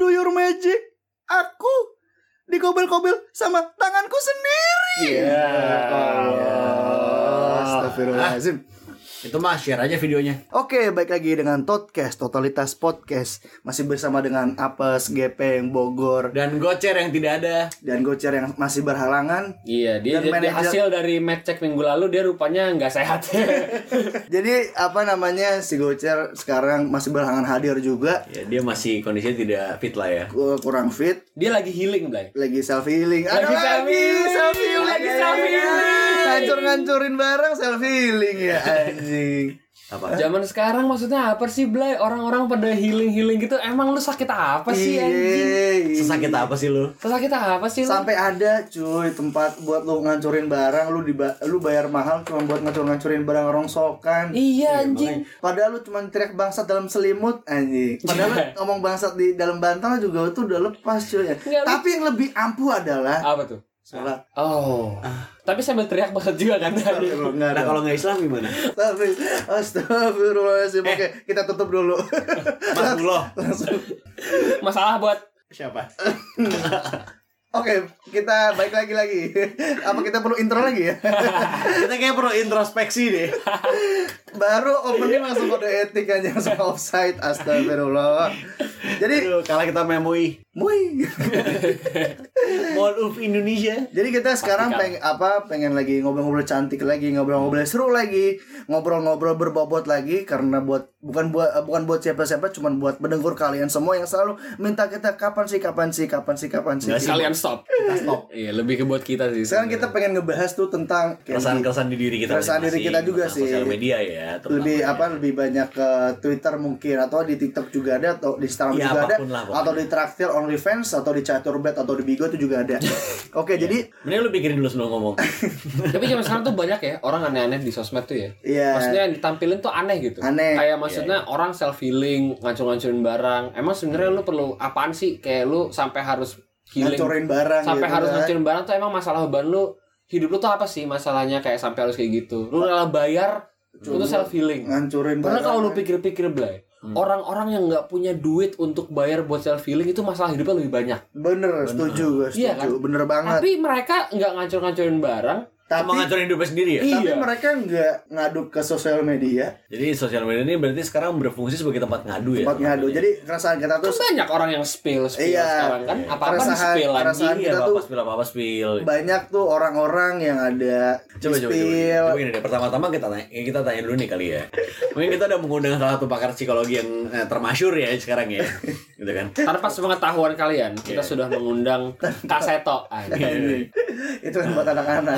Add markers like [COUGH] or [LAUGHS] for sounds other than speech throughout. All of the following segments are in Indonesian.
do your magic. Aku dikobel-kobel sama tanganku sendiri. Iya. Allah. Astagfirullahaladzim. Itu mah share aja videonya. Oke, baik lagi dengan Totcast, Totalitas Podcast. Masih bersama dengan Apes, Gepeng, Bogor, Dan gocer yang tidak ada. dan Gocer yang masih berhalangan. Iya, dia, Dan dia- manajer- hasil dari match check minggu lalu dia rupanya nggak sehat. [LAUGHS] Jadi apa namanya si Gocer sekarang masih berhalangan hadir juga. Ya, dia masih kondisinya tidak fit lah ya. Kurang fit, dia lagi healing, Blay. lagi self healing. Lagi lagi self-healing. self healing. Lagi self-healing. Ngancur-ngancurin barang self healing ya anjing. Apa? Zaman sekarang maksudnya apa sih, Blay? Orang-orang pada healing-healing gitu. Emang lu sakit apa sih, anjing? Iya. Sesakit apa sih lu? Sakit apa sih lu? Sampai ada cuy tempat buat lu ngancurin barang lu diba lu bayar mahal cuma buat ngancur-ngancurin barang rongsokan. Iya, anjing. Padahal lu cuma teriak bangsat dalam selimut anjing. Padahal lu ngomong bangsat di dalam bantal juga itu udah lepas cuy. Nggak, lu- Tapi yang lebih ampuh adalah Apa tuh? Sholat. Oh. Tapi sambil teriak banget juga kan tadi. Nah kalau nggak Islam gimana? Tapi astagfirullahaladzim. Eh. Oke, kita tutup dulu. [LAUGHS] Mas Buloh. Langsung. Masalah buat Siapa? [LAUGHS] Oke, kita balik lagi lagi. Apa kita perlu intro lagi ya? [LAUGHS] Kita kayak perlu introspeksi deh. Baru opening langsung kode etik aja langsung offside. Astagfirullah. Jadi, Aduh, kalah kita memui. Mui. [LAUGHS] Mall of Indonesia. Jadi kita sekarang pengen apa? Pengen lagi ngobrol-ngobrol cantik lagi, ngobrol-ngobrol seru lagi, ngobrol-ngobrol berbobot lagi karena buat bukan buat bukan buat siapa-siapa, cuman buat mendengur kalian semua yang selalu minta kita kapan sih, kapan sih, kapan sih, kapan sih. Nggak kalian stop. stop. Iya, lebih ke buat kita sih. Sekarang kita pengen ngebahas tuh tentang Keresahan-keresahan di diri kita Keresahan diri kita juga sih. Sosial media ya. lebih ya. apa lebih banyak ke Twitter mungkin atau di TikTok juga ada atau di Instagram Ya, juga ada lah atau di Traktir OnlyFans atau di Chaturbet atau di Bigo itu juga ada. [LAUGHS] Oke, jadi Mending lu pikirin dulu sebelum ngomong. [LAUGHS] Tapi zaman sekarang tuh banyak ya orang aneh-aneh di sosmed tuh ya. Iya. Maksudnya yang ditampilin tuh aneh gitu. Aneh. Kayak maksudnya orang self healing, ngancur-ngancurin barang. Emang sebenarnya lu perlu apaan sih? Kayak lu sampai harus healing, ngancurin barang sampai gitu harus kan. ngancurin barang tuh emang masalah beban lu hidup lu tuh apa sih masalahnya kayak sampai harus kayak gitu. Lu rela bayar untuk self healing. ngancurin Karena barang. kalau lu pikir-pikir Blay, orang-orang yang nggak punya duit untuk bayar buat self healing itu masalah hidupnya lebih banyak. bener, setuju gue setuju Iya kan? bener banget Tapi mereka nggak ngancur-ngancurin barang. Tapi Mau ngancurin hidupnya sendiri ya? tapi Iya. mereka nggak ngadu ke sosial media Jadi sosial media ini berarti sekarang berfungsi sebagai tempat ngadu ya? tempat ngadu jadi keresahan kita Kan tuh banyak orang yang spill spill Iya. sekarang kan. Apa-apa di Keresahan- spill keresahan- anjing. Iya, kita tuh- apa-apa spill, apa-apa spill. banyak tuh orang-orang yang ada Coba, coba, coba, spill coba gini deh. Pertama-tama kita tanya, eh, kita tanya dulu nih kali ya. Mungkin kita udah mengundang salah satu pakar psikologi yang eh, termasyur ya sekarang ya, [LAUGHS] gitu kan? Tanpa sepengetahuan kalian, kita Iya. sudah mengundang Kaseto. anjing. itu kan buat anak-anak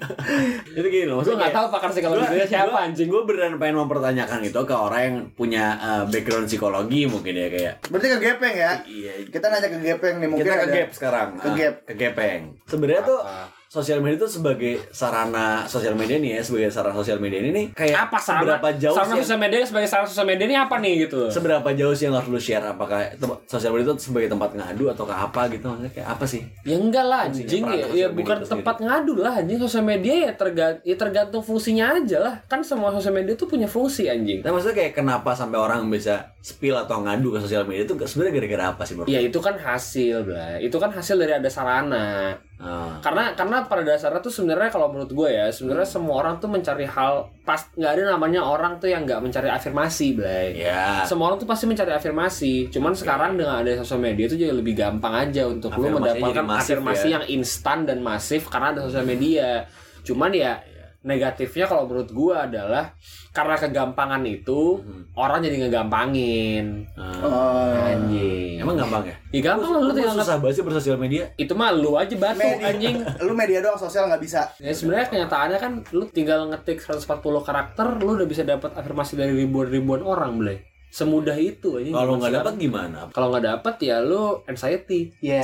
[LAUGHS] Itu gini loh, Gue nggak tahu pakar psikologi itu siapa anjing. Gue beneran pengen mempertanyakan itu ke orang yang punya eh, background psikologi mungkin ya kayak. berarti ke gepeng ya Iya. kita nanya ke gepeng nih mungkin kita ke ada- gap sekarang. Ke Ah, gap. ke gapeng. Sebenarnya tuh Apa? Sosial media itu sebagai sarana sosial media nih ya, sebagai sarana sosial media ini nih kayak Apa sarana? seberapa jauh sarana sosial media sebagai sarana sosial media ini apa nih gitu? seberapa jauh sih yang harus lu share? Apakah sosial media itu sebagai tempat ngadu atau ke apa gitu? Maksudnya kayak apa sih? Ya enggak lah anjing. ya, ya bukan itu tempat ngadu lah anjing. Sosial media ya, terga- ya tergantung fungsinya aja lah. Kan semua sosial media tuh punya fungsi anjing. Nah maksudnya kayak kenapa sampai orang bisa spill atau ngadu ke sosial media itu sebenarnya gara-gara apa sih bro? Ya itu kan hasil lah itu kan hasil dari ada sarana Ah. karena karena pada dasarnya tuh sebenarnya kalau menurut gue ya sebenarnya semua orang tuh mencari hal pas nggak ada namanya orang tuh yang nggak mencari afirmasi Blay. Ya semua orang tuh pasti mencari afirmasi cuman sekarang dengan ada sosial media itu jadi lebih gampang aja untuk lu mendapatkan masif afirmasi ya. yang instan dan masif karena ada sosial media. Cuman ya negatifnya kalau menurut gua adalah karena kegampangan itu Hmm. orang jadi ngegampangin Ah. Oh. anjing emang gampang ya ya gampang lu Lu tinggal susah banget sih bersosial media itu mah lu aja batu Media. anjing lu media doang sosial nggak bisa Ya sebenarnya kenyataannya kan lu tinggal ngetik 140 karakter lu udah bisa dapat afirmasi dari ribuan-ribuan orang, Blay. Semudah itu aja. kalau nggak dapat gimana kalau nggak dapat ya lu anxiety. Ya.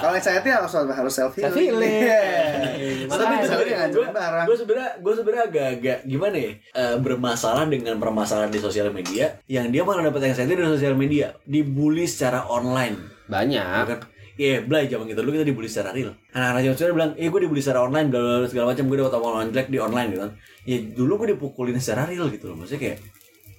Kalau anxiety harus harus self healing. Self healing. tapi Makanya sebenarnya ngancurin gue gue sebenarnya gue sebenarnya agak-agak gimana ya eh, bermasalah dengan permasalahan di sosial media yang dia malah dapat anxiety dari sosial media dibully secara online Banyak. kan Iya, Blay, zaman kita dulu kita dibully secara real. Anak-anak zaman sekarang bilang, eh gue dibully secara online, bla bla bla, segala macam, gue dapat omongan jelek di online gitu kan. Ya dulu gue dipukulin secara real gitu loh, maksudnya kayak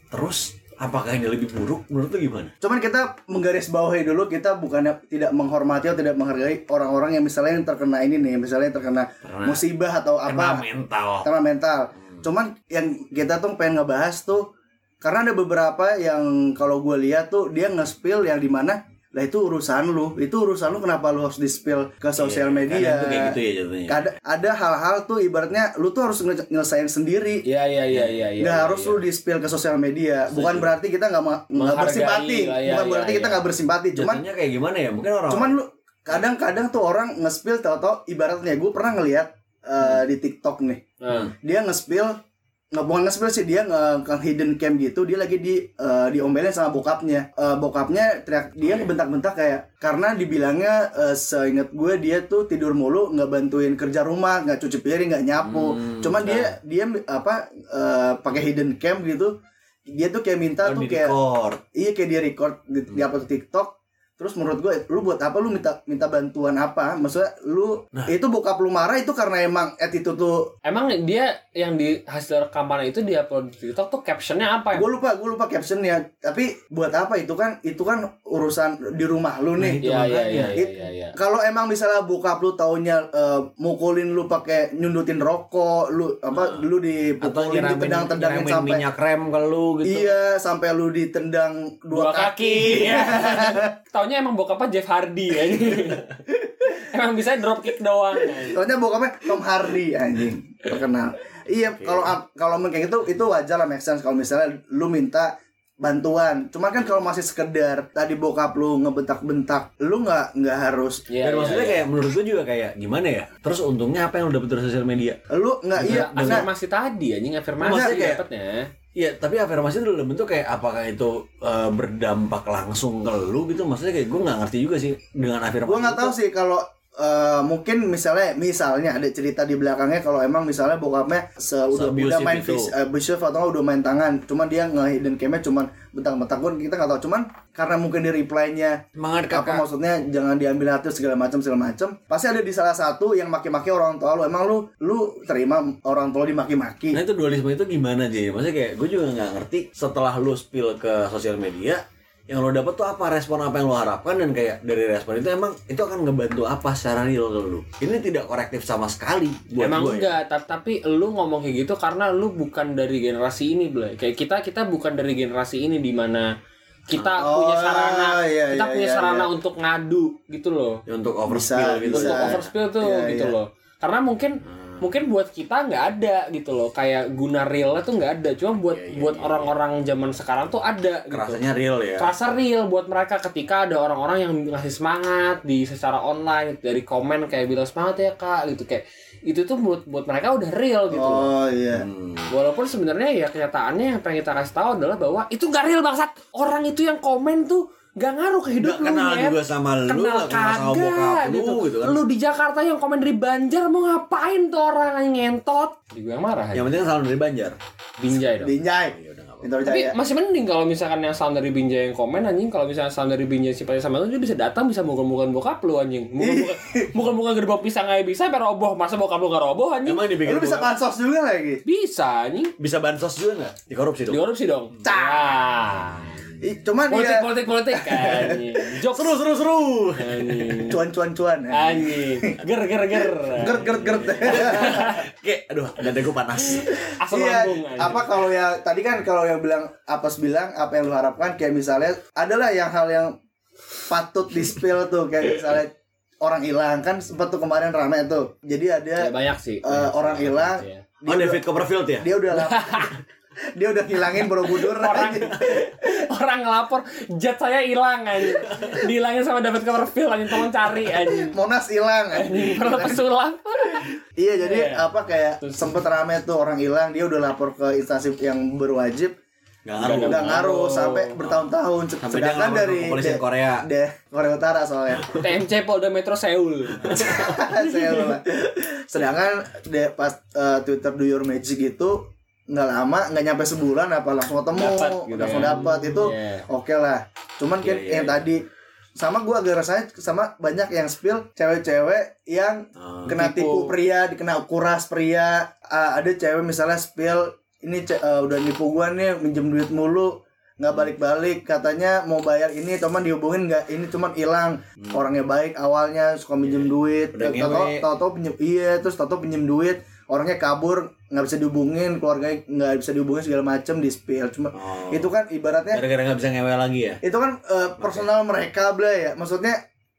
terus apakah ini lebih buruk? Menurut lu gimana? Cuman kita menggarisbawahi dulu kita bukannya tidak menghormati atau tidak menghargai orang-orang yang misalnya yang terkena ini nih, misalnya yang terkena Terkena- musibah atau Kena apa, mental. Karena mental. Cuman yang kita tuh pengen ngebahas tuh karena ada beberapa yang kalau gue lihat tuh dia nge-spill yang di mana lah itu urusan lu, itu urusan lu kenapa lu harus di-spill ke sosial Iya, media? kadang tuh kayak gitu ya jatuhnya Ada ada hal-hal tuh ibaratnya lu tuh harus nge- nyelesain sendiri. Iya iya iya iya. iya, nggak iya, harus iya. lu di spill ke sosial media bukan berarti kita nggak nggak bersimpati lah, ya, bukan ya, berarti kita ya. nggak bersimpati cuman jatuhnya kayak gimana ya mungkin orang cuman lu kadang-kadang tuh orang nge-spill tau-tau ibaratnya gue pernah ngeliat eh, di TikTok nih Nah, dia nge-spill nggak bukan nge-spill sih dia nge, nge hidden cam gitu dia lagi di eh, diomelin sama bokapnya. Eh, bokapnya teriak dia ngebentak-bentak kayak karena dibilangnya eh, seingat gue dia tuh tidur mulu nggak bantuin kerja rumah nggak cuci piring nggak nyapu. Hmm, cuman dia dia apa eh, pakai hidden cam gitu dia tuh kayak minta oh, tuh di kayak record. iya kayak dia record di, di upload ke TikTok terus menurut gue lu buat apa lu minta minta bantuan apa maksudnya lu Nah. itu bokap lu marah itu karena emang attitude tuh Emang dia yang di hasil rekaman itu dia upload di TikTok tuh captionnya apa ya? gue lupa gue lupa captionnya tapi buat apa itu kan itu kan urusan di rumah lu Nah, nih itu Iya iya iya iya iya. iya. kalau emang misalnya bokap lu taunya eh, mukulin lu pakai nyundutin rokok lu apa lu atau dipukulin nyiramin, ditendang-tendangin nyiramin sampai minyak rem ke lu gitu iya sampai lu ditendang dua, Dua kaki. [LAUGHS] Taunya emang bokapnya Jeff Hardy ya. [LAUGHS] emang bisa drop kick doang. ya. Soalnya bokapnya Tom Hardy anjing terkenal. Iya, kalau kalau emang kayak gitu itu wajar lah make sense kalau misalnya lu minta bantuan. Cuman kan kalau masih sekedar tadi bokap lu ngebentak-bentak, lu nggak nggak harus Iya, dan iya, maksudnya iya. kayak menurut gue juga kayak gimana ya terus untungnya apa yang lu dapet dari sosial media lu nggak iya afirmasi tadi anjing afirmasi kayak- dapetnya. Iya, tapi afirmasi itu dalam bentuk kayak apakah itu eh, berdampak langsung ke lu gitu? Maksudnya kayak gue nggak ngerti juga sih dengan afirmasi. gua nggak tahu sih kalau eh, mungkin misalnya misalnya ada cerita di belakangnya kalau emang misalnya bokapnya se udah, udah main itu. vis, abusive atau udah main tangan. Cuman dia nge-hidden camnya cuman bentak-bentak pun kita nggak tahu. Cuman karena mungkin di reply-nya apa maksudnya jangan diambil hati segala macam segala macam. Pasti ada di salah satu yang maki-maki orang tua lu. Emang lu lu terima orang tua dimaki-maki. Nah itu dualisme itu gimana sih? Maksudnya kayak gue juga nggak ngerti setelah lu spill ke sosial media yang lo dapet tuh apa respon apa yang lo harapkan dan kayak dari respon itu emang itu akan ngebantu apa secara real ke lu ini tidak korektif sama sekali buat Emang gue ya. enggak, ta- tapi lu ngomong kayak gitu karena lu bukan dari generasi ini, Blay. Kayak kita kita bukan dari generasi ini di mana kita Oh, punya sarana, iya, kita iya, punya iya, sarana iya. untuk ngadu gitu loh. Ya, untuk Bisa, overspill gitu bisa. Untuk overspill tuh Iya, gitu iya. loh. Karena mungkin mungkin buat kita nggak ada gitu loh. Kayak guna realnya tuh nggak ada. Cuma buat Iya, iya, buat iya. orang-orang zaman sekarang tuh ada gitu. kerasanya real ya Kerasa real buat mereka ketika ada orang-orang yang ngasih semangat di secara online dari komen kayak bilang semangat ya kak gitu kayak itu tuh buat buat mereka udah real gitu. oh iya Hmm. Walaupun sebenarnya ya kenyataannya yang pengen kita kasih tahu adalah bahwa itu gak real bangsat. Orang itu yang komen tuh gak ngaruh ke hidup Nggak lu kenal juga sama lu Kenal kenal sama kagak bokap lu gitu. gitu kan Lu di Jakarta yang komen dari Banjar mau ngapain tuh orang yang ngentot? Di gue yang marah yang aja. penting kan salam dari Banjar Binjai dong. Binjai ya Pintar Tapi masih mending kalau misalkan yang sound dari Binjai yang komen anjing kalau misalnya sound dari Binjai simpati sama lu dia bisa datang bisa mukul-mukul bokap lu anjing. Mukul-mukul mukul-mukul gerbong pisang aja bisa sampai roboh. Masa bokap lu gak roboh anjing? emang dipikir lu bisa pansos juga lagi Bisa anjing. bisa bansos juga nggak dikorupsi dong Dikorupsi dong. Wah. Ih, cuman Politik, dia politik, politik. [LAUGHS] Anjing. Jokes. seru seru seru Anjing. cuan cuan cuan ya. Anjing. Ger ger ger. gert gert gert [LAUGHS] kayak aduh dada gue panas Asam iya lambung anjing. apa kalau ya tadi kan kalau yang bilang Apes bilang apa yang lu harapkan kayak misalnya adalah yang hal yang patut di spill tuh kayak misalnya orang hilang kan sempat tuh kemarin rame tuh jadi ada Ya, banyak sih. Eh, Banyak orang hilang. ya. oh David Copperfield ya dia udah [LAUGHS] dia udah ngilangin Borobudur Orang aja. orang ngelapor jet saya hilang anjing. Dihilangin sama David Copperfield anjing tolong cari anjing. Monas hilang Anjing [LAUGHS] pernah pesulap. iya jadi Iya. apa kayak Terus- sempet rame tuh orang hilang dia udah lapor ke instansi yang berwajib nggak ngaruh Nggak ngaruh ngaruh. sampai bertahun-tahun Sampai sedangkan dari kepolisian de- Korea. de Korea Utara soalnya [LAUGHS] TMC Polda Metro Seoul. [LAUGHS] lupa. Sedangkan de, pas eh, Twitter Do Your Magic itu nggak lama, nggak nyampe sebulan apa langsung ketemu, Dapat gitu langsung ya. dapat itu Iya. oke lah. Cuman kan Iya, iya, yang iya. tadi sama gua agak rasanya sama banyak yang spill cewek-cewek yang Ah. kena Tipu. tipu pria, dikena kuras pria. Ah, ada cewek misalnya spill ini eh, udah nipu gua nih minjem duit mulu. nggak balik-balik katanya mau bayar ini teman dihubungin nggak ini cuman hilang orangnya baik awalnya suka minjem duit Hmm. Udah tahu ngewe. tahu pinjem iya terus tahu pinjem duit orangnya kabur nggak bisa dihubungin keluarganya nggak bisa dihubungin segala macem di spill cuma Oh. itu kan ibaratnya Gara-gara nggak bisa ngewe lagi ya. itu kan eh, personal mereka bla ya maksudnya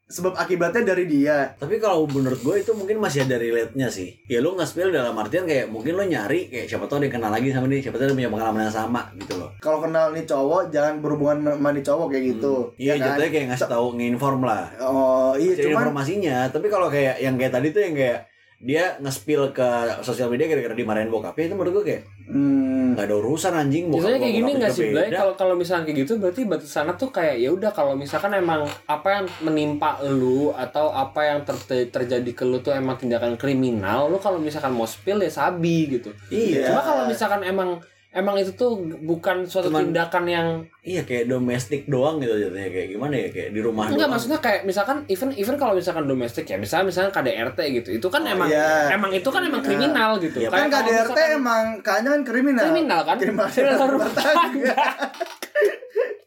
sebab akibatnya dari dia Tapi kalau menurut gue itu mungkin masih ada relate-nya sih. Ya lu nge-spill dalam artian kayak mungkin lu nyari kayak siapa tahu dia kenal lagi sama dia, siapa tahu dia punya pengalaman yang sama gitu loh. kalau kenal nih cowok jangan berhubungan sama nih cowok kayak gitu Iya, ya kan? jatuhnya kayak ngasih tahu nge-inform lah. oh iya Cari cuman informasinya, tapi kalau kayak yang kayak tadi tuh yang kayak dia nge-spill ke sosial media gara-gara dimarahin bokapnya itu menurut gue kayak hmm, nggak ada urusan anjing bokap Biasanya kayak gini nggak sih, Blay? beda. Kalau kalau misalnya kayak gitu berarti batasannya tuh kayak ya udah kalau misalkan emang apa yang menimpa lu atau apa yang ter- terjadi ke lu tuh emang tindakan kriminal, lu kalau misalkan mau spill ya sabi gitu. Iya. Cuma kalau misalkan emang emang itu tuh bukan suatu Cuman- tindakan yang Iya kayak domestik doang gitu jatuhnya kayak gimana ya kayak di rumah enggak doang. maksudnya kayak misalkan even even kalau misalkan domestik ya misalnya misalnya KDRT gitu itu kan emang iya. emang itu kan emang Iya. kriminal gitu Iya, kan KDRT misalkan- emang kayaknya kan kriminal kriminal kan kriminal, Kriminal rumah tangga. [LAUGHS]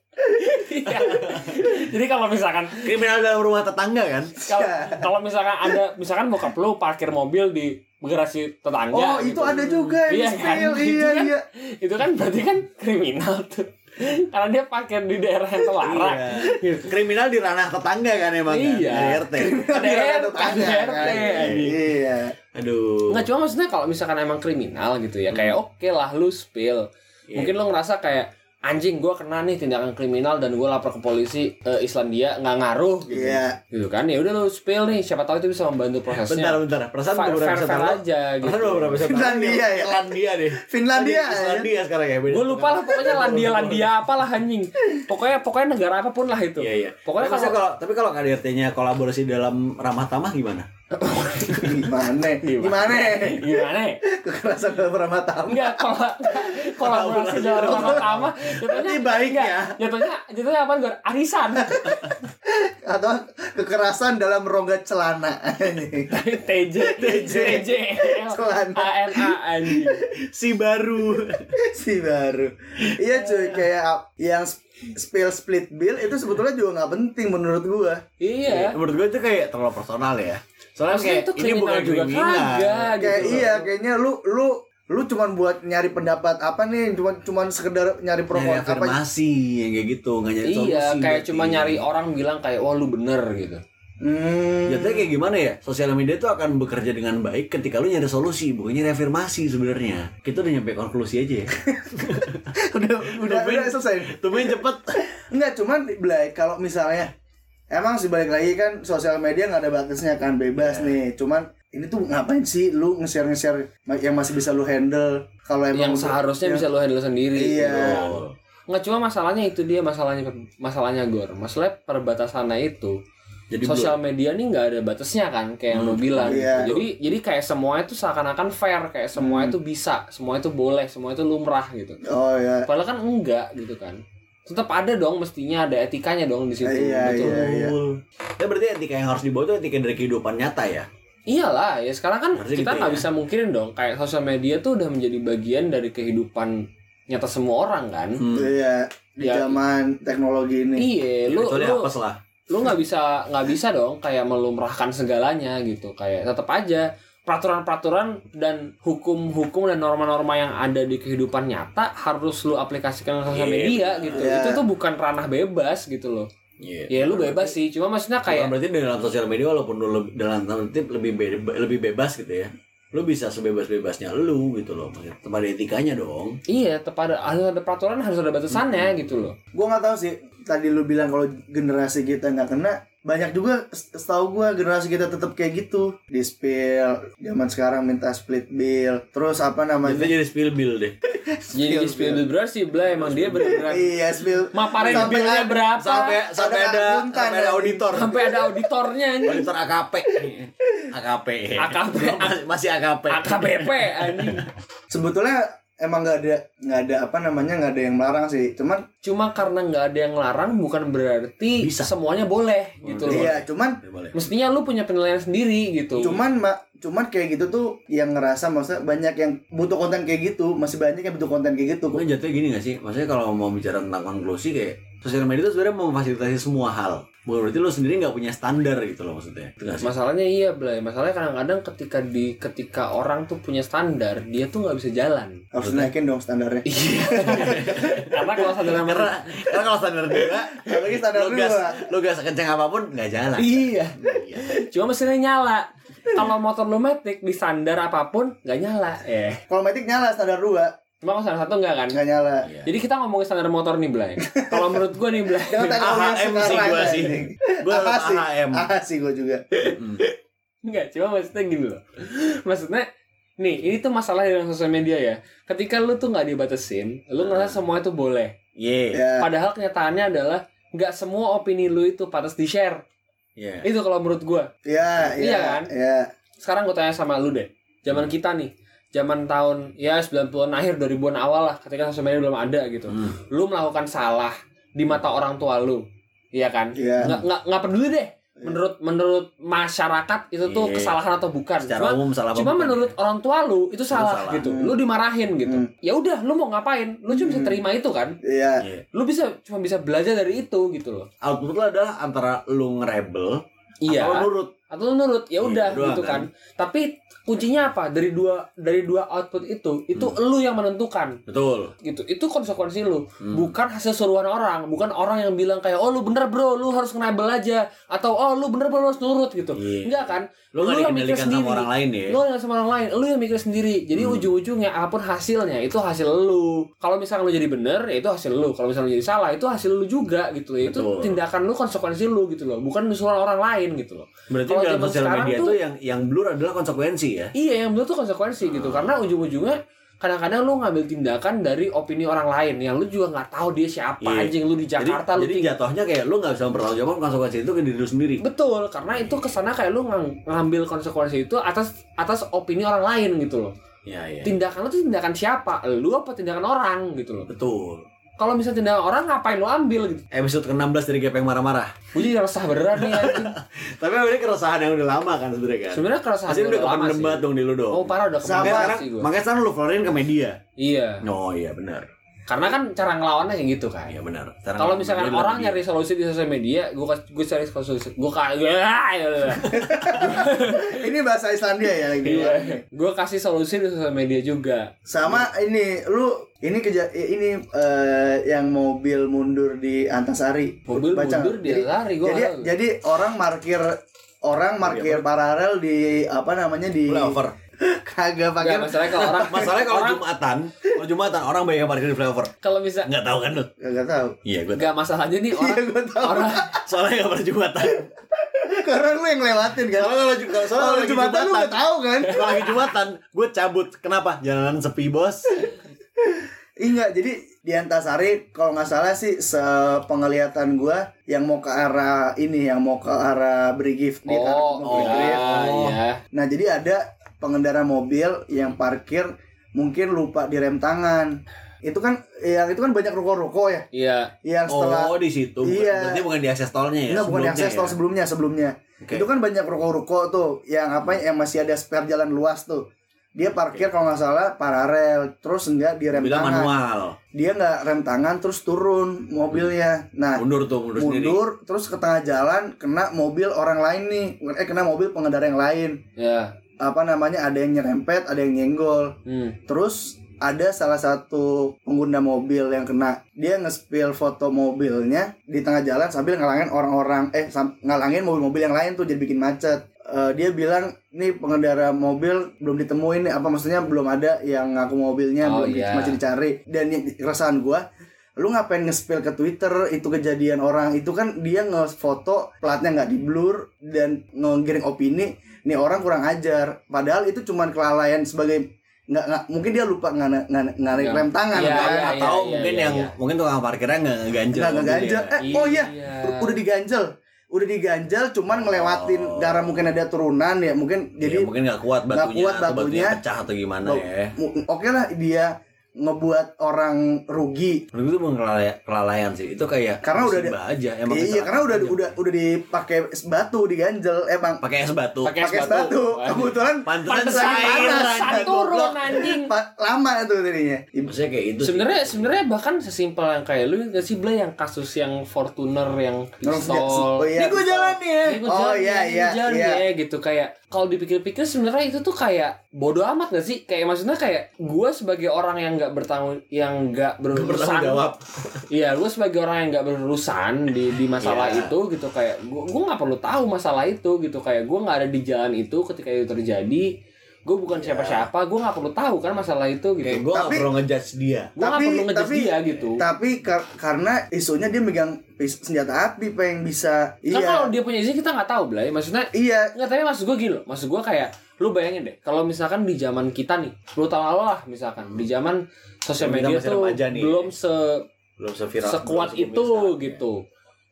jadi kalau misalkan kriminal dalam rumah tetangga kan. kalau kalau misalkan ada misalkan bokap lu parkir mobil di garasi tetangga oh itu gitu. ada juga Iya di kan? spill [LAUGHS] Itu iya kan- iya itu kan berarti kan kriminal tuh karena dia parkir di daerah yang terlarang Iya. Kriminal di ranah tetangga kan emang Iya. kan? RT. Kan? anjing. iya Aduh. Nggak cuma maksudnya kalau misalkan emang kriminal gitu ya Hmm. kayak oke lah lu spill. Iya. Mungkin lu ngerasa kayak anjing gue kena nih tindakan kriminal dan gue lapor ke polisi eh, Islandia nggak ngaruh gitu. iya Gitu kan ya udah lu spill nih siapa tahu itu bisa membantu Bentar prosesnya. bentar. Perasaan Fair beberapa fair, fair aja gitu. Beberapa lalu Finlandia ya? Finlandia deh. Finlandia Tadi Islandia sekarang ya. Gue lupa lah pokoknya Landia Landia apalah anjing. Pokoknya pokoknya negara apa pun lah itu. Iya iya. Pokoknya Tapi kalau kalau tapi kalau KDRT-nya kolaborasi dalam ramah tamah gimana? Gimana gimana gimana? ya? kekerasan dalam rumah tangga Enggak, kalau kolaborasi dalam pertama jatuhnya Berarti baik ya. Jatuhnya jatuhnya apa gue arisan. atau kekerasan dalam rongga celana TJ TJ TJ Celana. A N A anjing. Si baru. si baru iya cuy kayak yang sp- spill split bill itu sebetulnya juga nggak penting menurut gua Iya. Menurut gue itu kayak terlalu personal ya. Soalnya Maksudnya kayak itu ini kriminal bukan juga kriminal. kagak gitu. kayak loh. iya kayaknya lu lu lu cuman buat nyari pendapat apa nih cuman cuman sekedar nyari pro Nyari apa afirmasi yang kayak gitu, nggak nyari solusi. Iya, kayak berarti. cuma nyari orang bilang kayak wah lu bener gitu. hmm, Jatuhnya kayak gimana ya? Sosial media itu akan bekerja dengan baik ketika lu nyari solusi, bukan nyari afirmasi sebenarnya. Kita udah nyampe konklusi aja ya. [LAUGHS] udah udah Tumben. udah selesai Tumben cepet. Enggak, cuman Blay, kalau misalnya emang sih balik lagi kan sosial media nggak ada batasnya kan bebas Iya. nih. Cuman ini tuh ngapain sih lu nge-share nge-share yang masih bisa lu handle kalau emang Yang seharusnya bisa lu handle sendiri. Iya. gitu. Nggak cuma masalahnya itu dia masalahnya masalahnya Gor. Masalah perbatasannya itu. Jadi sosial media nih nggak ada batasnya kan kayak yang lu bilang Iya. gitu. jadi jadi kayak semuanya tuh seakan-akan fair kayak semuanya tuh bisa semuanya tuh boleh semuanya tuh lumrah gitu Oh ya. padahal kan enggak gitu kan tetap ada dong mestinya ada etikanya dong di situ Iya, betul iya. Betul. Ya berarti etika yang harus dibawa itu etika dari kehidupan nyata ya. iyalah ya sekarang kan Harusnya kita gitu nggak ya. bisa mungkirin dong kayak sosial media tuh udah menjadi bagian dari kehidupan nyata semua orang kan Iya, di Ya. zaman teknologi ini. iya lu Kecuali lu lah. lu nggak bisa nggak bisa dong kayak melumrahkan segalanya gitu kayak tetap aja peraturan-peraturan dan hukum-hukum dan norma-norma yang ada di kehidupan nyata harus lu aplikasikan ke sosial Iya, media gitu Iya. itu tuh bukan ranah bebas gitu loh Iya. ya lu bebas sih cuma maksudnya Kayak berarti dalam sosial media walaupun lu lebih, dalam tanda lebih be- lebih bebas gitu ya. Lu bisa sebebas-bebasnya lu gitu loh. Tetap ada etikanya dong. iya tetap ada harus ada peraturan harus ada batasannya gitu loh Gua nggak tahu sih. Tadi lu bilang kalau generasi kita nggak kena, banyak juga setahu gua generasi kita tetap kayak gitu. Di spill, zaman sekarang minta split bill. Terus apa namanya? jadi spill bill deh. [LAUGHS] jadi di spill berat sih Bla emang dia benar-benar Iya, spill. maparin Sampai bilnya ada- berapa Sampai sampai Ada sampai ada auditor. sampai ada auditornya anjing. Auditor AKP. AKP. AKP. [LAUGHS] Masih- Masih AKP. AKBP anjing Sebetulnya emang nggak ada nggak ada apa namanya nggak ada yang melarang sih. Cuman cuma karena nggak ada yang larang bukan berarti Bisa. semuanya boleh gitu loh iya, cuman Ya, boleh. mestinya lu punya penilaian sendiri gitu cuman mak cuman kayak gitu tuh yang ngerasa maksudnya banyak yang butuh konten kayak gitu masih banyak yang butuh konten kayak gitu Mungkin jatuhnya gini gak sih? Maksudnya kalau mau bicara tentang konklusi kayak sosial media itu sebenarnya memfasilitasi semua hal. Bukan berarti lo sendiri nggak punya standar gitu loh maksudnya. Itu gak sih? Masalahnya iya, Blay. Masalahnya kadang-kadang ketika di ketika orang tuh punya standar, dia tuh nggak bisa jalan. harus naikin dong standarnya Iya. Karena kalau standar Karena, karena kalau standar dua, apalagi standar lo gas, dua lo gas kenceng apa pun nggak jalan. Iya. Iya. Cuma mesinnya nyala. Kalau motor lu matic di standar apa pun nggak nyala. Eh. kalau matic nyala standar dua Cuma kalau standar satu nggak kan? nggak nyala Iya. Jadi kita ngomongin standar motor nih, Blay. [LAUGHS] Kalau menurut gua nih, Blay. AHM sih gua sih. Gua sih. AHM. Sih gue juga Enggak, cuma maksudnya gini loh. Maksudnya nih, ini tuh masalah dengan sosial media ya. Ketika lu tuh nggak dibatasin, lu ngerasa semua itu boleh. Iya. ya Padahal kenyataannya adalah nggak semua opini lu itu pantas di-share. Iya. Eh, Itu kalau menurut gua. ya Iya ya kan? ya Sekarang gue tanya sama lu deh. Zaman kita nih, zaman tahun ya 90-an akhir 2000-an awal lah ketika sosial media belum ada gitu. Hmm. Lu melakukan salah di mata orang tua lu. Iya kan? Iya. Nggak nggak nggak peduli deh. Menurut menurut masyarakat itu tuh Iya. kesalahan atau bukan. Secara Cuma umum salah Cuma menurut ya? orang tua lu itu salah, salah. gitu. Hmm. Lu dimarahin gitu. Hmm. Ya udah, lu mau ngapain? Lu cuma bisa Hmm. terima itu kan. Iya. Iya. Lu bisa cuma bisa belajar dari itu gitu loh. Output lo adalah antara lu nge-rebel Iya. atau lu nurut. Atau lu nurut, ya Iya, udah gitu kan. kan. Tapi kuncinya apa? Dari dua dari dua output itu, itu Hmm. lu yang menentukan Betul. gitu. Itu konsekuensi lu, Hmm. bukan hasil suruhan orang, bukan orang yang bilang kayak oh lu bener bro, lu harus ngebel aja atau oh lu bener bro lu harus nurut gitu. Iya. Enggak kan? Lu nggak yang mikir dikendalikan sama orang lain ya. Lu yang sama orang lain, lu yang mikir sendiri. Jadi Hmm. ujung-ujungnya apa pun hasilnya itu hasil lu. Kalau misalnya lu jadi bener, ya itu hasil lu. Kalau misalnya lu jadi salah, itu hasil lu juga gitu loh. Itu Betul. tindakan lu konsekuensi lu gitu loh, bukan usulan orang lain gitu loh. Berarti Kalau dalam sosial media tuh- itu yang yang blur adalah konsekuensi ya. Iya, yang betul tuh konsekuensi gitu. Karena ujung-ujungnya kadang-kadang lu ngambil tindakan dari opini orang lain yang lu juga nggak tahu dia siapa Iya. anjing lu di Jakarta jadi, lu jadi tinggal jatuhnya kayak lu nggak bisa mempertanggungjawabkan konsekuensi itu ke diri lu sendiri. betul karena itu ke sana kayak lu ngang- ngambil konsekuensi itu atas atas opini orang lain gitu loh Iya iya. tindakan lu tuh tindakan siapa lu apa tindakan orang gitu loh Betul. Kalau misalnya tindakan orang ngapain lu ambil gitu Episode ke-16 dari Gepeng Marah-Marah. gue jadi resah beneran nih anjing [LAUGHS] Tapi ini keresahan yang udah lama kan sebenarnya kan. sebenarnya keresahan gua udah lama sih dong di lu dong. oh parah udah sekarang, sih makanya sekarang lu florin ke media. iya Oh iya benar. Karena kan cara ngelawannya kayak gitu kan Iya benar. Kalau misalkan orang media. nyari solusi di sosial media, gue gue cari solusi, gue kayak [LAUGHS] Ini bahasa Islandia ya lagi. gue kasih solusi di sosial media juga. Sama ini lu ini keja ini eh, yang mobil mundur di Antasari. Mobil Baca mundur nggak? dia Jadi-. Jadi jadi orang parkir orang parkir paralel di apa namanya di flyover. Kagak pakai Gak masalahnya kalau orang Masalahnya kalau orang, Jumatan, kalau Jumatan orang banyak yang parkir di flyover. kalau bisa Nggak tahu kan lu? kagak tahu. Iya gue tahu. Gak masalahnya nih orang Iya gua tahu. orang Soalnya nggak pernah Jumatan. Karena lu yang lewatin kan. Kalau kalau soalnya Kalau lagi Jumatan lu nggak tahu kan. Kalau lagi Jumatan, gue cabut. Kenapa? Jalanan sepi bos. Iya, jadi di Antasari kalau nggak salah sih sepenglihatan gua yang mau ke arah ini, yang mau ke arah Brigif nih kan, oh mau oh ke Brigif. ya Nah, jadi ada pengendara mobil yang parkir mungkin lupa direm tangan. Itu kan yang itu kan banyak ruko-ruko ya. iya Yang setelah Oh di situ. Iya. Berarti bukan di akses tolnya ya? Enggak, bukan Sebelumnya akses tol ya? sebelumnya, sebelumnya. Oke. Itu kan banyak ruko-ruko tuh yang apa yang masih ada spare jalan luas tuh. Dia parkir kalau nggak salah paralel, terus enggak direm Bilang tangan. manual. Dia nggak rem tangan terus turun mobilnya. Nah, Mundur tuh, mundur, sendiri. mundur terus ke tengah jalan kena mobil orang lain nih eh kena mobil pengendara yang lain ya apa namanya ada yang nyerempet ada yang nyenggol. Hmm. terus ada salah satu pengguna mobil yang kena. Dia nge-spill foto mobilnya di tengah jalan sambil ngalangin orang-orang eh ngalangin mobil-mobil yang lain tuh jadi bikin macet. Eh, dia bilang nih pengendara mobil belum ditemuin nih. Apa maksudnya? Belum ada yang ngaku mobilnya Oh, belum iya. masih dicari. Dan yang keresahan gua lu ngapain nge-spill ke Twitter itu kejadian orang? Itu kan dia nge-foto platnya nggak di blur dan ngiring opini nih orang kurang ajar padahal itu cuman kelalaian sebagai nggak nggak mungkin dia lupa nggak narik rem tangan Iya, kan iya, Atau iya, mungkin iya, yang iya. mungkin tukang parkirnya nggak ngeganjel. nggak ngeganjel eh oh iya Iya. udah diganjel udah diganjel cuman ngelewatin Oh. karena mungkin ada turunan ya mungkin Jadi jadi mungkin nggak kuat nggak batunya, kuat atau batunya batunya. pecah atau gimana Oh, ya. oke lah dia ngebuat orang rugi Menurut gue itu bukan kelalaian, kelalaian sih. Itu kayak Karena udah musibah aja. Emang iya karena udah aja. udah udah dipakai es batu diganjel emang pakai es batu. Pakai es es batu. batu kebetulan Pantesan saya panas. turun, anjing. Lama itu tadinya Maksudnya kayak itu. Sebenarnya sebenarnya bahkan sesimpel yang kayak lu nggak sih Blay yang kasus yang Fortuner yang pistol. oh iya Ini gue jalan nih ya. Ini gua Oh, iya, ya, iya, jalan iya. ya, gitu kayak kalau dipikir-pikir sebenarnya itu tuh kayak bodoh amat gak sih kayak maksudnya kayak gue sebagai orang yang nggak bertanggung yang nggak berurusan. jawab. iya gue sebagai orang yang nggak berurusan di di masalah Iya. itu gitu kayak gue gue nggak perlu tahu masalah itu gitu. Kayak gue nggak ada di jalan itu ketika itu terjadi. Gue bukan siapa-siapa gue nggak perlu tahu kan masalah itu gitu. Kayak gue gak Tapi- perlu ngejudge dia. gue nggak perlu ngejudge dia gitu. tapi kar- karena isunya dia megang senjata api pengen bisa kan iya. kalau dia punya izin kita nggak tahu Blay. Maksudnya iya. Nggak, tapi maksud gue gini loh. Maksud gue kayak Lu bayangin deh Kalau misalkan di zaman kita nih 10 tahun lalu lah misalkan Di zaman sosial media tuh nih. Belum se Belum seviral. sekuat belum itu sebesar, gitu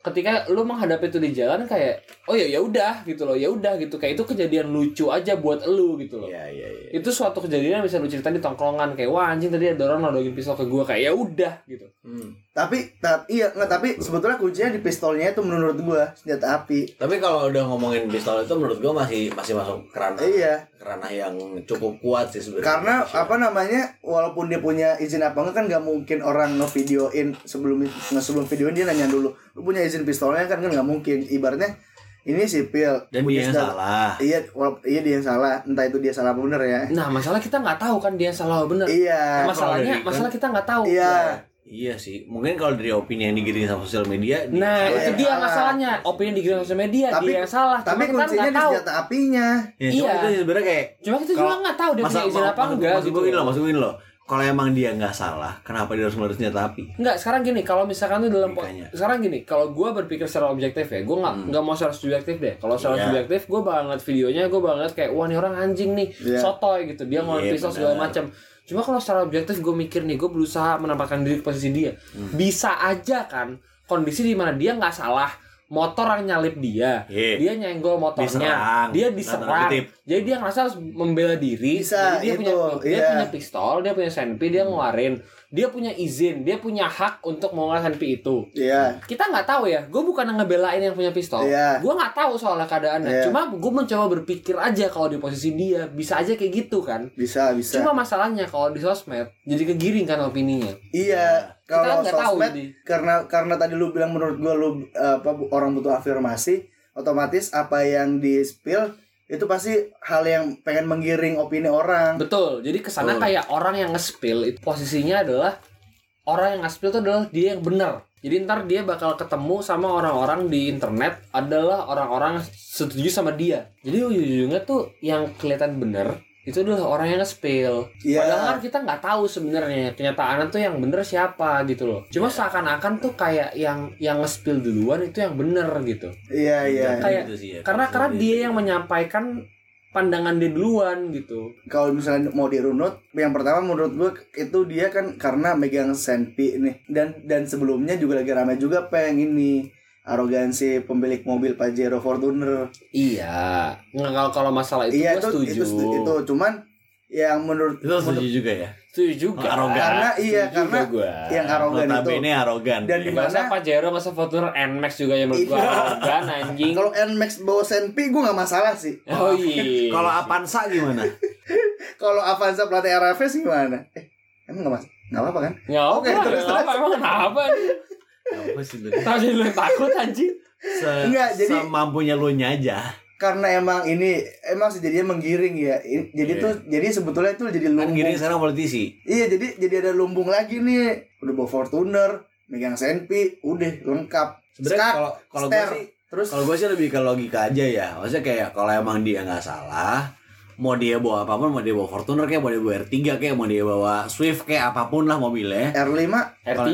ketika lu menghadapi itu di jalan kayak oh ya ya udah gitu loh ya udah gitu. Kayak itu kejadian lucu aja buat lu gitu loh. Iya iya iya. itu suatu kejadian yang bisa lu ceritain di tongkrongan kayak wah anjing tadi ada orang nodongin pistol ke gua kayak ya udah gitu. Hmm. tapi tapi iya nggak tapi sebetulnya kuncinya di pistolnya itu menurut gua senjata api. Tapi kalau udah ngomongin pistol itu menurut gue masih masih masuk kerana iya kerana yang cukup kuat sih sebenarnya. karena apa namanya walaupun dia punya izin apa enggak kan nggak mungkin orang ngevideoin sebelum sebelum videoin dia nanya dulu lu punya izin pistolnya kan? Kan nggak mungkin. Ibaratnya ini sipil dan punya dia yang salah. iya walaupun iya dia yang salah. Entah itu dia salah apa bener ya. Nah masalah kita nggak tahu kan dia salah atau bener. Iya. Masalahnya masalah kita nggak tahu. Iya Iya sih, mungkin kalau dari opini yang digiring sama sosial media, dia Nah, salah. itu yang dia salah. masalahnya. Opini di sosial media Tapi- dia yang salah. tapi Cuma kita kuncinya di senjata apinya Ya, cuma Iya. itu sebenarnya kayak Cuma kita juga nggak tahu dia punya izin apa enggak maksud gitu. gue gini loh, maksud gue gini loh. Kalau emang dia nggak salah, kenapa dia harus ngeluarin senjata api? Enggak, sekarang gini, kalau misalkan tuh dalam Logikanya. sekarang gini, kalau gue berpikir secara objektif ya, gue nggak Hmm. nggak mau secara subjektif deh. Kalau secara Iya. subjektif, gue banget videonya, gue banget kayak wah ini orang anjing nih, Iya. sotoy gitu, dia ngeluarin Iya, pisau segala macam. Cuma kalau secara objektif gue mikir nih, gue berusaha menempatkan diri ke posisi dia. Hmm. Bisa aja kan kondisi di mana dia nggak salah, motor yang nyalip dia, Iya. dia nyenggol motornya, Diserang. dia diserang, kutip. jadi dia ngerasa harus membela diri. Bisa, Jadi dia itu, punya dia iya. punya pistol, dia punya senpi, dia ngeluarin, dia punya izin, dia punya hak untuk mengeluarkan senpi itu. iya Kita nggak tahu ya, gue bukan ngebelain yang punya pistol, Iya. gue nggak tahu soalnya keadaannya. Iya. Cuma gue mencoba berpikir aja kalau di posisi dia, bisa aja kayak gitu kan. bisa bisa Cuma masalahnya kalau di sosmed jadi kegiring kan opininya. iya Kita kalau nggak tahu sosmed jadi. karena karena tadi lu bilang menurut gua lu eh, apa orang butuh afirmasi otomatis apa yang di spill itu pasti hal yang pengen menggiring opini orang Betul. Jadi ke sana Betul. kayak orang yang nge-spill itu posisinya adalah orang yang nge-spill itu adalah dia yang benar. Jadi ntar dia bakal ketemu sama orang-orang di internet adalah orang-orang setuju sama dia. Jadi ujung-ujungnya tuh yang kelihatan benar itu adalah orang yang nge-spill. Iya. Padahal kan kita nggak tahu sebenarnya kenyataannya tuh yang benar siapa gitu loh. Cuma seakan-akan tuh kayak yang yang nge-spill duluan itu yang benar gitu. iya iya Kayak- Gitu sih ya, Karena karena dia yang menyampaikan pandangan dia duluan gitu. kalau misalnya mau dirunut yang pertama menurut gua itu dia kan karena megang senpi nih dan dan sebelumnya juga lagi ramai juga peng ini arogansi pemilik mobil Pajero Fortuner Iya, nggak kalau kalau masalah itu iya gue itu, setuju. itu itu cuman yang menurut, Itu setuju menurut juga ya. Setuju juga. Arogan. Karena iya, Setuju karena gua. yang arogan itu Notabene arogan. Dan ya. di mana- Pajero, usah Fortuner, Nmax juga yang menurut gue Iya. arogan anjing. kalau Nmax bawa senpi gue nggak masalah sih [LAUGHS] Oh iya. Kalau Avanza gimana? [LAUGHS] kalau Avanza plat RFS gimana eh emang nggak mas nggak apa-apa kan Nggak apa, Oke, terus, nggak apa, emang kenapa? Apa sih? Tahu jadi lu yang takut anjing. Se Enggak, jadi- semampunya lu aja. karena emang ini emang sejadinya menggiring ya jadi Iya. tuh jadi sebetulnya itu jadi Kan lumbung gini sekarang politisi. iya jadi jadi ada lumbung lagi nih udah bawa Fortuner megang senpi udah lengkap Sebenarnya kalau kalau gue sih terus kalau gue sih lebih ke logika aja ya. Maksudnya kayak kalau emang dia nggak salah, mau dia bawa apa pun, mau dia bawa Fortuner kayak, mau dia bawa R3 kayak, mau dia bawa Swift kayak apa pun lah mobilnya. R5 R3,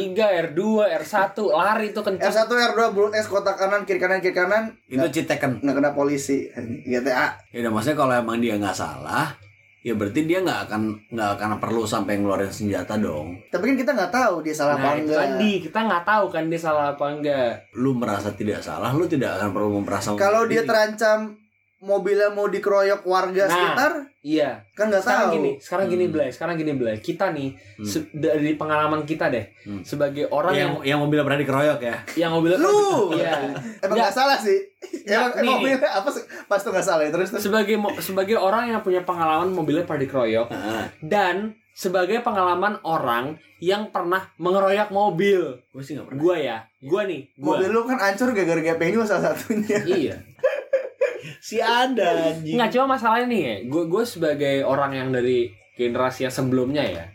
R2, R1, lari tuh kencang. R1 R2 Bullet S kotak kanan kiri kanan kiri kanan Itu citekan. nggak kena polisi GTA Ya udah maksudnya kalau emang dia nggak salah, ya berarti dia nggak akan nggak akan perlu sampai ngeluarin senjata dong. tapi kan kita nggak tahu dia salah Nah, apa itu enggak tadi kita nggak tahu kan dia salah apa enggak. Lu merasa tidak salah, lu tidak akan perlu memperasa kalau dia terancam mobilnya mau dikeroyok warga Nah, sekitar Iya. kan nggak Sekarang tahu. gini, sekarang gini Hmm. Blay, sekarang gini Blay. Kita nih Hmm. se- dari pengalaman kita deh Hmm. sebagai orang yang yang yang mobilnya pernah dikeroyok ya yang mobilnya Lu! Iya. Emang Nggak. nggak salah sih. Emang, Nggak, emang nih. mobilnya apa sih? Pas tuh nggak salah ya terus terus. sebagai mo- sebagai orang yang punya pengalaman mobilnya pernah dikeroyok Heeh. dan sebagai pengalaman orang yang pernah mengeroyok mobil. gue sih gak pernah Gua ya, gua nih, gua. Mobil lu kan hancur gara-gara gepeng juga salah satunya. Iya. Si ada anjing Nggak cuma masalahnya nih ya, gue gue sebagai orang yang dari generasi yang sebelumnya ya,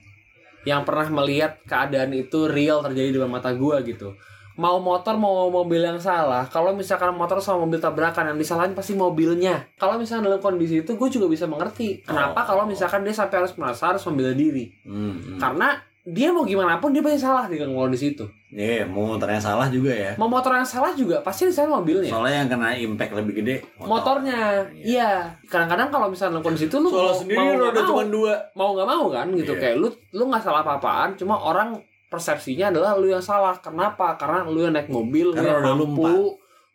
yang pernah melihat keadaan itu real terjadi di depan mata gue gitu. Mau motor mau mobil yang salah, kalau misalkan motor sama mobil tabrakan yang disalahin pasti mobilnya. Kalau misalkan dalam kondisi itu gue juga bisa mengerti. Kenapa Oh. kalau misalkan dia sampai harus merasa harus membela diri? hmm, hmm. Karena dia mau gimana pun dia pasti salah di kondisi itu. Iya, mau motornya salah juga ya Mau motor yang salah juga pasti disalahin mobilnya. soalnya yang kena impact lebih gede motor. Motornya, iya. Kadang-kadang kalau misalnya kondisi itu lu soalnya mau- sendiri mau lo nggak udah mau. cuma dua mau nggak mau kan gitu Iya. kayak lu lu nggak salah apa-apaan cuma orang persepsinya adalah lu yang salah kenapa karena lu yang naik mobil Karena lu yang udah lu mampu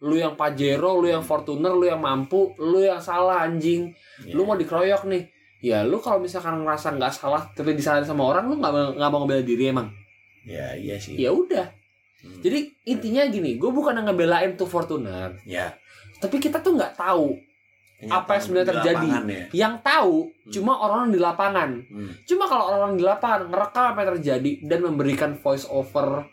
lu yang pajero lu yang fortuner lu yang mampu lu yang salah anjing Iya. lu mau dikeroyok nih ya lu kalau misalkan ngerasa nggak salah tapi disalahin sama orang lu nggak mau- nggak mau ngebela diri emang ya iya sih ya udah Hmm. jadi intinya gini gue bukan yang ngebelain tuh fortuner ya tapi kita tuh nggak tahu Apa yang sebenarnya Di terjadi? lapangan ya. yang tahu Hmm. cuma orang di lapangan Hmm. Cuma kalau orang di lapangan ngerekam apa yang terjadi dan memberikan voice over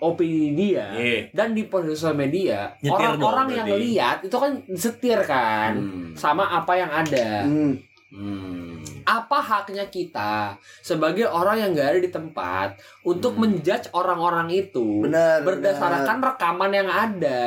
opini dia Iya. dan di sosial media orang-orang yang lihat itu kan setir kan Hmm. sama apa yang ada. Hmm. Hmm. Apa haknya kita sebagai orang yang gak ada di tempat untuk Hmm. menjudge orang-orang itu Benar. berdasarkan benar. rekaman yang ada,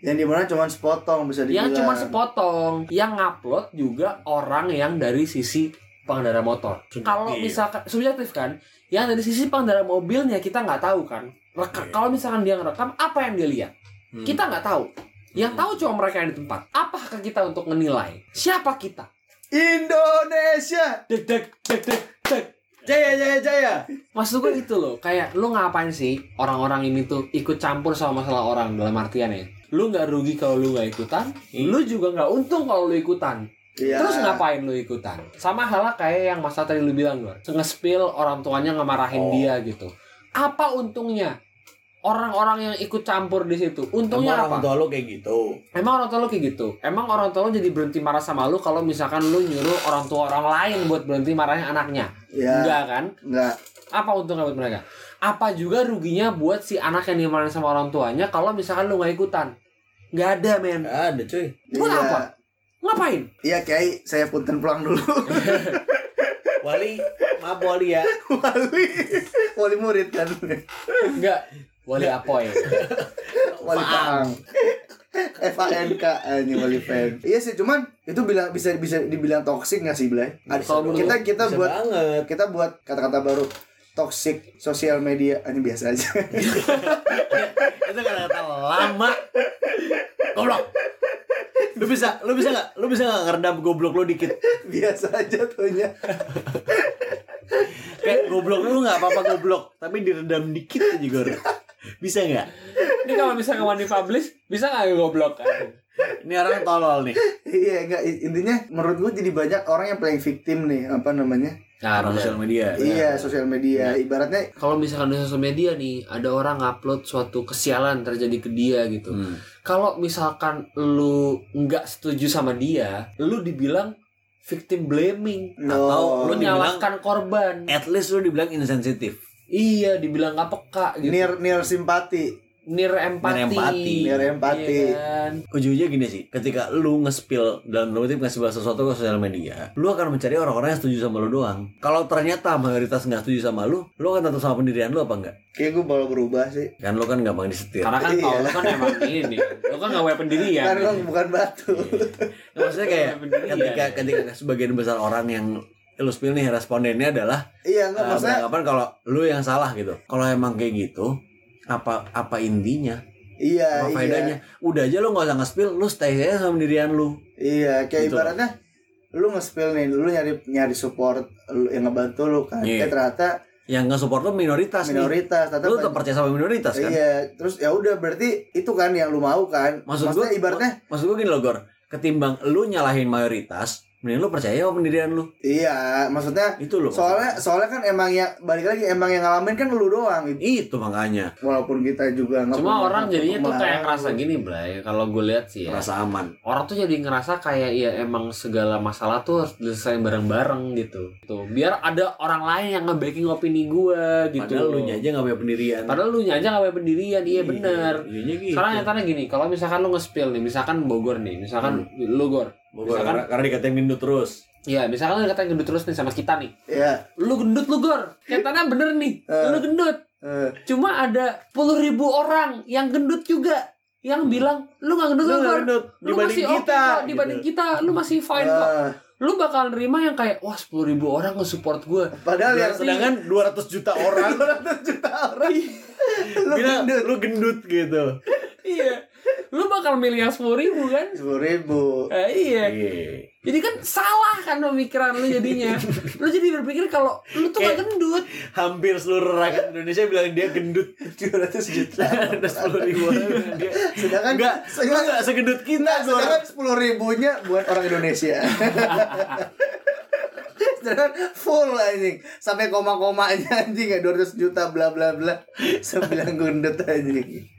yang di mana cuma sepotong bisa dibilang. yang cuma sepotong, yang ngupload juga orang yang dari sisi pengendara motor. Kalau misalkan subjektif kan, yang dari sisi pengendara mobilnya kita nggak tahu kan. Reka-. Kalau misalkan dia ngerekam, apa yang dia lihat? Hmm. Kita nggak tahu. Yang Hmm. tahu cuma mereka yang di tempat. Apa hak kita untuk menilai? Siapa kita? Indonesia. Dek dek dek dek dek. Jaya jaya jaya. Maksud gue itu loh, kayak lu ngapain sih orang-orang ini tuh ikut campur sama masalah orang dalam artian ya. Lu nggak rugi kalau lu nggak ikutan, Iya. lu juga nggak untung kalau lu ikutan. Iya. Terus ngapain lu ikutan? Sama halnya kayak yang masa tadi lu bilang gue, nge-spill orang tuanya ngemarahin Oh. dia gitu. Apa untungnya? Orang-orang yang ikut campur di situ, untungnya Emang orang apa? tua lo kayak gitu. Emang orang tua lu kayak gitu? Emang orang tua lu jadi berhenti marah sama lu kalau misalkan lu nyuruh orang tua orang lain buat berhenti marahin anaknya? Iya. Enggak kan? Enggak. Apa untungnya buat mereka? Apa juga ruginya buat si anak yang dimarahin sama orang tuanya kalau misalkan lu nggak ikutan? Nggak ada men. Ada cuy. Buat Iya. apa? Ngapain? Iya, Kiai, saya punten pulang dulu. [LAUGHS] Wali, maaf Wali ya. [LAUGHS] Wali. Wali murid kan. Enggak. Wali apoy. [LAUGHS] Wali Faang. FANK ini wali fan. Iya sih, cuman itu bilang bisa bisa dibilang toxic nggak sih, Blay? Ada- kita kita Bisa buat banget. kita buat kata-kata baru toxic sosial media ini biasa aja [LAUGHS] Itu kata-kata lama. Goblok. Lu bisa, lu bisa nggak? Lu bisa nggak ngeredam goblok lu dikit? biasa aja tuhnya Kayak goblok lu nggak apa-apa goblok, tapi diredam dikit aja Gor. Bisa nggak? Ini kalau misalnya mau dipublish, bisa nggak goblok kan? Ini orang tolol nih. iya enggak intinya menurut gue jadi banyak orang yang playing victim nih apa namanya Nah, Orang sosial media. iya sosial media ibaratnya Kalau misalkan di sosial media nih, ada orang ngupload suatu kesialan terjadi ke dia gitu. Hmm. Kalau misalkan lu nggak setuju sama dia, lu dibilang victim blaming. no, Atau Lu nyalahkan korban. At least lu dibilang insensitif. Iya, dibilang nggak peka gitu. near near simpati Nir empati. Nir empati. Nir empati. Iya kan? Ujungnya gini sih, ketika lu nge-spill dalam tanda kutip nge-spill sesuatu ke sosial media, lu akan mencari orang-orang yang setuju sama lu doang. Kalau ternyata mayoritas nggak setuju sama lu, lu akan tetap sama pendirian lu apa enggak? kayak gue bakal berubah sih Kan lu kan gampang disetir. Karena kan Iya. kalau lu kan emang ini, lu kan nggak punya pendirian. kan lo bukan batu Nah, maksudnya kayak ketika ketika sebagian besar orang yang lu spill nih respondennya adalah iya enggak uh, maksudnya beranggapan kalau lu yang salah gitu. Kalau emang kayak gitu, apa apa intinya? iya Apa iya faedahnya? Udah aja lu nggak usah nge-spill, lu stay aja sama pendirian lu. iya kayak Gitu. ibaratnya lu nge-spill nih lu nyari nyari support lu yang ngebantu lu kan Iya. eh ternyata Yang nge-support lu minoritas, nih. minoritas ternyata Lu tetap percaya sama minoritas kan? iya terus ya udah berarti itu kan yang lu mau kan Maksud Maksudnya gua- ibaratnya Maksud gue gini loh Gor ketimbang lu nyalahin mayoritas mending lu percaya sama pendirian lu Iya, maksudnya itu loh soalnya soalnya kan emang yang balik lagi emang yang ngalamin kan lu doang. itu makanya Walaupun kita juga Cuma orang jadinya tuh kayak ngerasa gini, Blay. Kalau gue lihat sih ya. rasa aman Orang tuh jadi ngerasa kayak ya emang segala masalah tuh harus diselesain bareng-bareng gitu. Tuh, biar ada orang lain yang nge-backing opini gue gitu. padahal lu aja gak punya pendirian Padahal lu aja gak punya pendirian, iya bener. iya gitu. Sekarang nyatanya gini, kalau misalkan lu nge-spill nih, misalkan Bogor nih, misalkan lu Gor. Bogor, misalkan- karena, karena dikatain gendut terus Iya, misalkan lu dikatain gendut terus nih sama kita nih. Iya. Lu gendut lu Gor. Nyatanya bener nih, Eh. lu gendut. eh, Cuma ada puluh ribu orang yang gendut juga yang bilang lu gak gendut Lu lu, Gor. gendut Lu dibanding masih kita kok, dibanding gitu. kita lu masih fine kok. eh. Lu bakal nerima yang kayak wah sepuluh ribu orang nge-support gue. Padahal yang sedangkan 200 juta orang [LAUGHS] 200 juta orang lu bilang gendut. lu gendut gitu iya. Lu bakal milih yang sepuluh ribu kan? sepuluh ribu. Eh, iya. Iya. Jadi kan salah kan pemikiran lu jadinya. lu jadi berpikir kalau lu tuh gak gendut. hampir seluruh rakyat Indonesia bilang dia gendut 200 juta. ada sepuluh ribu dia Sedangkan enggak sedangkan, enggak segendut kita sedangkan sepuluh ribunya buat orang Indonesia. [LAUGHS] sedangkan full anjing sampai koma-komanya anjing ya 200 juta bla bla bla sembilan gendut anjing.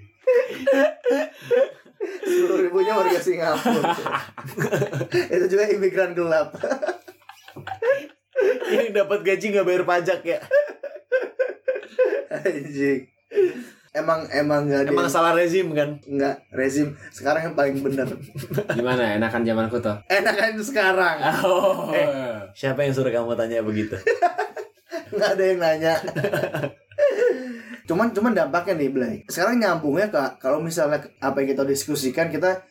Sepuluh ribunya warga Singapura. Itu juga imigran gelap. ini dapat gaji nggak bayar pajak ya Anjing. Emang emang nggak ada emang salah rezim kan nggak rezim sekarang yang paling benar. Gimana enakan zamanku tuh? Enakan sekarang. Oh. siapa yang suruh kamu tanya begitu [LAUGHS] nggak ada yang nanya cuman cuman dampaknya nih Blay. Sekarang nyambungnya kak kalau misalnya apa yang kita diskusikan kita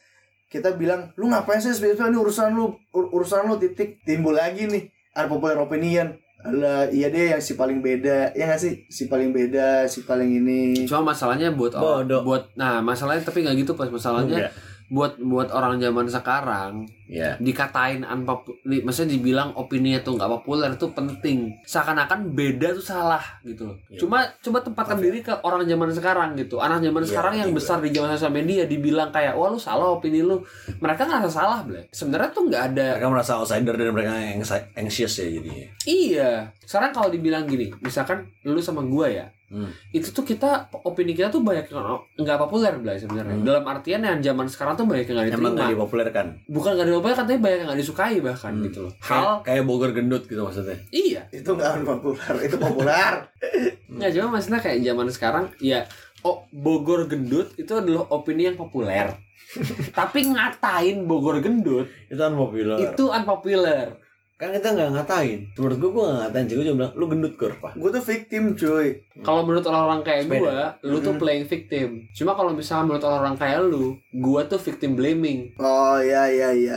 kita bilang lu ngapain sih spiritual ini urusan lu ur- urusan lu titik timbul lagi nih unpopular opinion. Alah, iya deh yang si paling beda ya nggak sih? Si paling beda si paling ini. Cuma masalahnya buat orang, buat nah masalahnya tapi nggak gitu pas. Masalahnya Enggak. Buat buat orang zaman sekarang ya dikatain unpopular, maksudnya dibilang opininya tuh nggak populer itu penting. Seakan-akan beda tuh salah gitu. loh. Iya. Cuma coba tempatkan ya. diri ke orang zaman sekarang gitu. Anak zaman Iya, sekarang yang juga. besar di zaman sosial media dibilang kayak wah lu salah opini lu. Mereka nggak salah, Blay. Sebenarnya tuh nggak ada mereka merasa outsider dan mereka yang anxious ya jadinya Iya. Sekarang kalau dibilang gini, misalkan lu sama gua ya, Hmm. itu tuh kita opini kita tuh banyak yang nggak populer Blay sebenarnya. Hmm. Dalam artian yang zaman sekarang tuh banyak yang nggak emang diterima. nggak dipopulerkan Bukan nggak dipopuler, tapi banyak yang nggak disukai bahkan Hmm. gitu loh. kayak, Hal kayak Bogor gendut gitu maksudnya iya. itu nggak populer itu populer [LAUGHS] Nggak cuma maksudnya kayak zaman sekarang ya oh Bogor gendut itu adalah opini yang populer. [LAUGHS] Tapi ngatain Bogor gendut itu kan populer itu unpopular. Kan kita nggak ngatain menurut gua gua nggak ngatain sih gua cuma bilang lu gendut pak gue tuh victim cuy Kalau menurut orang-orang kayak gua, lu tuh playing victim. Cuma kalau misalnya menurut orang-orang kayak lu, gua tuh victim blaming. oh iya iya iya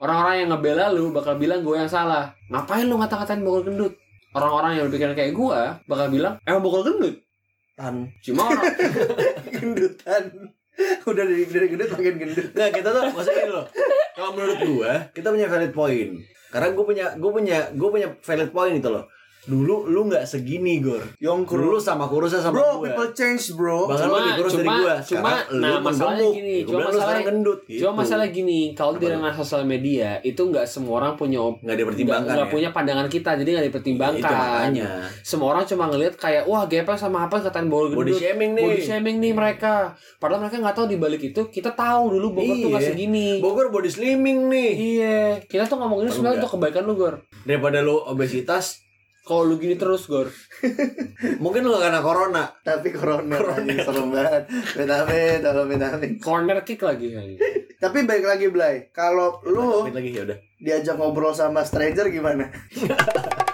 Orang-orang yang ngebela lu bakal bilang gua yang salah. Ngapain lu ngata-ngatain Bogor gendut? Orang-orang yang berpikiran kayak gua bakal bilang emang Bogor gendut. tan Cuma orang [LAUGHS] gendutan udah dari dari gendut makin gendut Nggak, kita tuh maksudnya gini loh. Kalau menurut gua, kita punya valid point. Karena gua punya gua punya gua punya valid point gitu loh. Dulu lu nggak segini, Gor. Yong Dulu sama kurusnya sama bro gua. people change bro Bahkan Cuma- lu lebih kurus dari cuma- gua. cuma- Sekarang nah, lu masalahnya gini, Gua cuma bilang lu sekarang masalahnya- gendut gitu. Cuma masalah gini, kalau di dengan sosial media itu nggak semua orang punya nggak dipertimbangkan nggak ya. punya pandangan kita, jadi nggak Itu dipertimbangkan. makanya. Semua orang cuma ngelihat kayak wah gepeng sama apa katain Body gendut. shaming nih. Body shaming nih mereka. Padahal mereka nggak tahu di balik itu kita tahu dulu Bogor tuh nggak Iya. segini. Bogor body slimming nih. Iya, kita tuh ngomongin sebenarnya untuk kebaikan lu Gor. Daripada lu obesitas, Kalau lu gini terus Gor. [LAUGHS] mungkin lu gak kena corona. tapi corona, anjing, serem banget vitamin tolong vitamin Corner kick lagi. tapi baik lagi Blay kalau lu lagi ya udah. diajak ngobrol sama stranger gimana [LAUGHS]